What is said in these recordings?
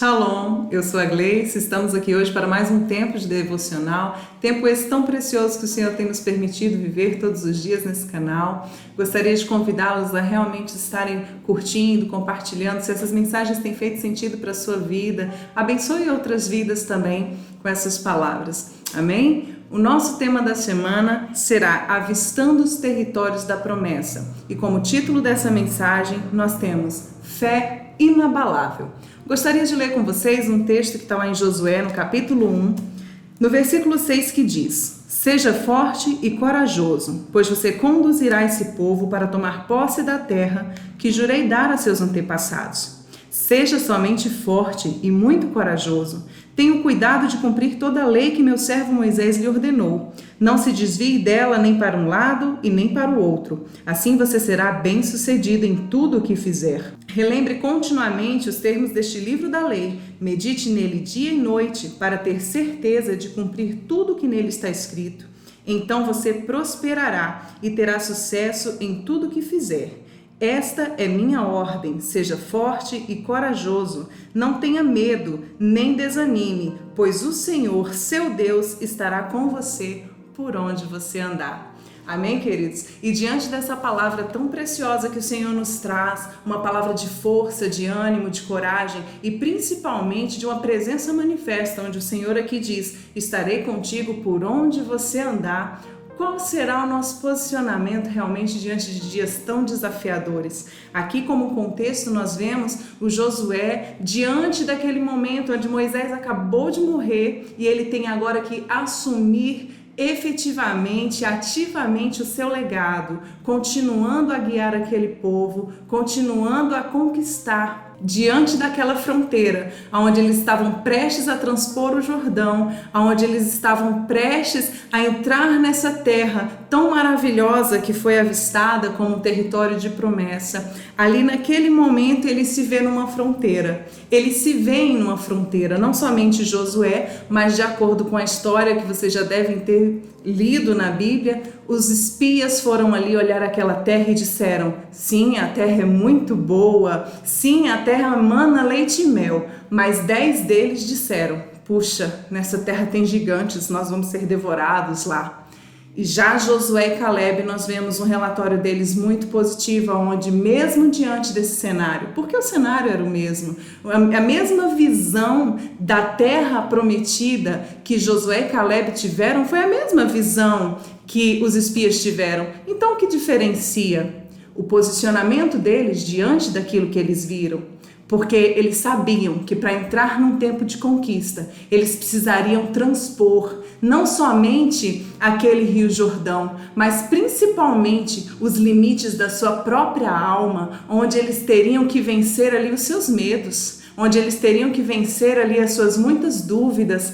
Shalom, eu sou a Gleice, estamos aqui hoje para mais um tempo de devocional, tempo esse tão precioso que o Senhor tem nos permitido viver todos os dias nesse canal. Gostaria de convidá-los a realmente estarem curtindo, compartilhando, se essas mensagens têm feito sentido para a sua vida, abençoe outras vidas também com essas palavras. Amém? O nosso tema da semana será Avistando os Territórios da Promessa. E como título dessa mensagem, nós temos Fé Inabalável. Gostaria de ler com vocês um texto que está lá em Josué, no capítulo 1, no versículo 6, que diz: Seja forte e corajoso, pois você conduzirá esse povo para tomar posse da terra que jurei dar a seus antepassados. Seja somente forte e muito corajoso. Tenha cuidado de cumprir toda a lei que meu servo Moisés lhe ordenou. Não se desvie dela nem para um lado e nem para o outro. Assim você será bem-sucedido em tudo o que fizer. Relembre continuamente os termos deste livro da lei. Medite nele dia e noite para ter certeza de cumprir tudo o que nele está escrito. Então você prosperará e terá sucesso em tudo o que fizer. Esta é minha ordem: seja forte e corajoso, não tenha medo, nem desanime, pois o Senhor, seu Deus, estará com você por onde você andar. Amém, queridos? E diante dessa palavra tão preciosa que o Senhor nos traz, uma palavra de força, de ânimo, de coragem e principalmente de uma presença manifesta, onde o Senhor aqui diz: Estarei contigo por onde você andar qual será o nosso posicionamento realmente diante de dias tão desafiadores? Aqui, como contexto, nós vemos o Josué diante daquele momento onde Moisés acabou de morrer e ele tem agora que assumir efetivamente, ativamente o seu legado, continuando a guiar aquele povo, continuando a conquistar diante daquela fronteira, onde eles estavam prestes a transpor o Jordão, onde eles estavam prestes a entrar nessa terra tão maravilhosa que foi avistada como um território de promessa. Ali naquele momento ele se vê numa fronteira. Ele se vê em uma fronteira, não somente Josué, mas de acordo com a história que vocês já devem ter lido na Bíblia, os espias foram ali olhar aquela terra e disseram: sim, a terra é muito boa, sim, a terra mana leite e mel. Mas dez deles disseram: puxa, nessa terra tem gigantes, nós vamos ser devorados lá. E já Josué e Caleb, nós vemos um relatório deles muito positivo, onde mesmo diante desse cenário, porque o cenário era o mesmo, a mesma visão da terra prometida que Josué e Caleb tiveram foi a mesma visão que os espias tiveram. Então o que diferencia? O posicionamento deles diante daquilo que eles viram porque eles sabiam que para entrar num tempo de conquista, eles precisariam transpor não somente aquele Rio Jordão, mas principalmente os limites da sua própria alma, onde eles teriam que vencer ali os seus medos, onde eles teriam que vencer ali as suas muitas dúvidas,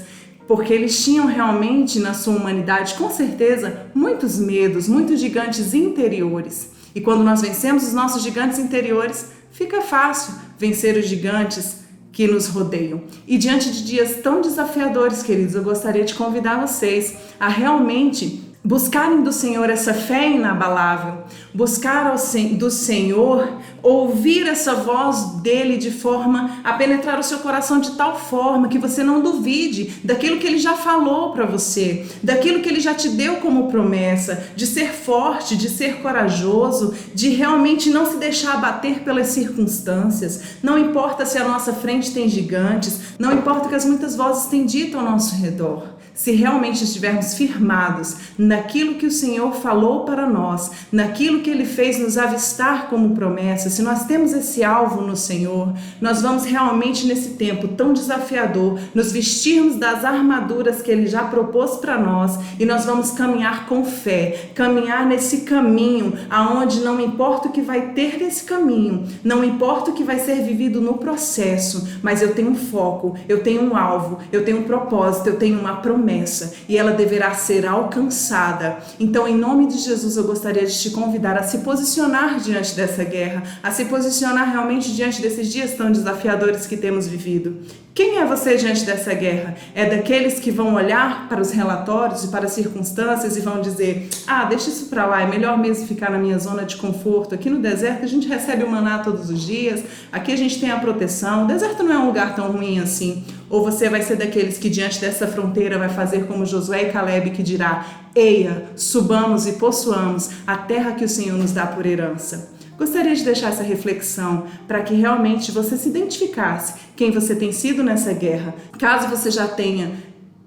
porque eles tinham realmente na sua humanidade, com certeza, muitos medos, muitos gigantes interiores. E quando nós vencemos os nossos gigantes interiores, fica fácil vencer os gigantes que nos rodeiam. E diante de dias tão desafiadores, queridos, eu gostaria de convidar vocês a realmente buscarem do Senhor essa fé inabalável, buscar do Senhor ouvir essa voz dele de forma a penetrar o seu coração de tal forma que você não duvide daquilo que ele já falou para você, daquilo que ele já te deu como promessa, de ser forte, de ser corajoso, de realmente não se deixar abater pelas circunstâncias. Não importa se a nossa frente tem gigantes, não importa o que as muitas vozes têm dito ao nosso redor se realmente estivermos firmados naquilo que o Senhor falou para nós, naquilo que Ele fez nos avistar como promessa, se nós temos esse alvo no Senhor, nós vamos realmente nesse tempo tão desafiador nos vestirmos das armaduras que Ele já propôs para nós e nós vamos caminhar com fé, caminhar nesse caminho aonde não importa o que vai ter nesse caminho, não importa o que vai ser vivido no processo, mas eu tenho um foco, eu tenho um alvo, eu tenho um propósito, eu tenho uma promessa promessa e ela deverá ser alcançada. Então, em nome de Jesus, eu gostaria de te convidar a se posicionar diante dessa guerra, a se posicionar realmente diante desses dias tão desafiadores que temos vivido. Quem é você diante dessa guerra? É daqueles que vão olhar para os relatórios e para as circunstâncias e vão dizer: ah, deixa isso para lá, é melhor mesmo ficar na minha zona de conforto. Aqui no deserto a gente recebe o maná todos os dias, aqui a gente tem a proteção. O deserto não é um lugar tão ruim assim. Ou você vai ser daqueles que diante dessa fronteira vai fazer como Josué e Caleb que dirá: Eia, subamos e possuamos a terra que o Senhor nos dá por herança. Gostaria de deixar essa reflexão para que realmente você se identificasse quem você tem sido nessa guerra. Caso você já tenha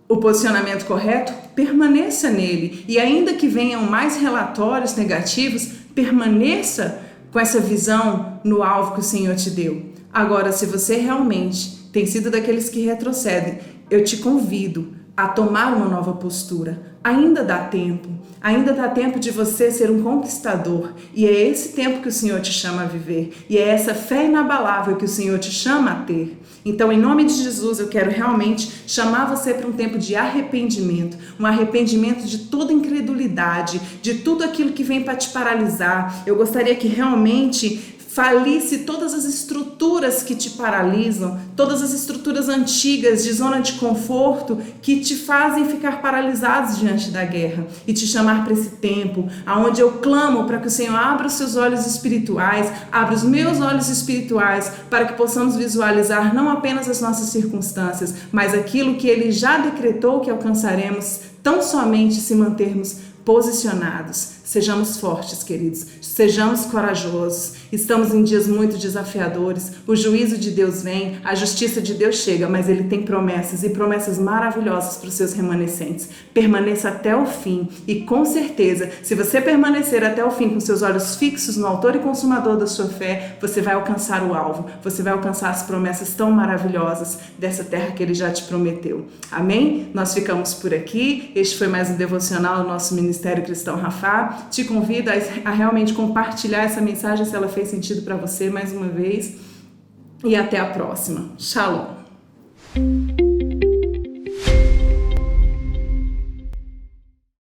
o posicionamento correto, permaneça nele. E ainda que venham mais relatórios negativos, permaneça com essa visão no alvo que o Senhor te deu. Agora, se você realmente tem sido daqueles que retrocedem, eu te convido a tomar uma nova postura. Ainda dá tempo, ainda dá tempo de você ser um conquistador, e é esse tempo que o Senhor te chama a viver, e é essa fé inabalável que o Senhor te chama a ter. Então, em nome de Jesus, eu quero realmente chamar você para um tempo de arrependimento, um arrependimento de toda incredulidade, de tudo aquilo que vem para te paralisar. Eu gostaria que realmente falisse todas as estruturas que te paralisam, todas as estruturas antigas de zona de conforto que te fazem ficar paralisados diante da guerra e te chamar para esse tempo, aonde eu clamo para que o Senhor abra os seus olhos espirituais, abra os meus olhos espirituais, para que possamos visualizar não apenas as nossas circunstâncias, mas aquilo que ele já decretou que alcançaremos, tão somente se mantermos posicionados Sejamos fortes, queridos, sejamos corajosos. Estamos em dias muito desafiadores. O juízo de Deus vem, a justiça de Deus chega, mas Ele tem promessas e promessas maravilhosas para os seus remanescentes. Permaneça até o fim e, com certeza, se você permanecer até o fim com seus olhos fixos no Autor e Consumador da sua fé, você vai alcançar o alvo, você vai alcançar as promessas tão maravilhosas dessa terra que Ele já te prometeu. Amém? Nós ficamos por aqui. Este foi mais um devocional do nosso Ministério Cristão Rafa te convido a, realmente compartilhar essa mensagem se ela fez sentido para você mais uma vez. E até a próxima. Shalom.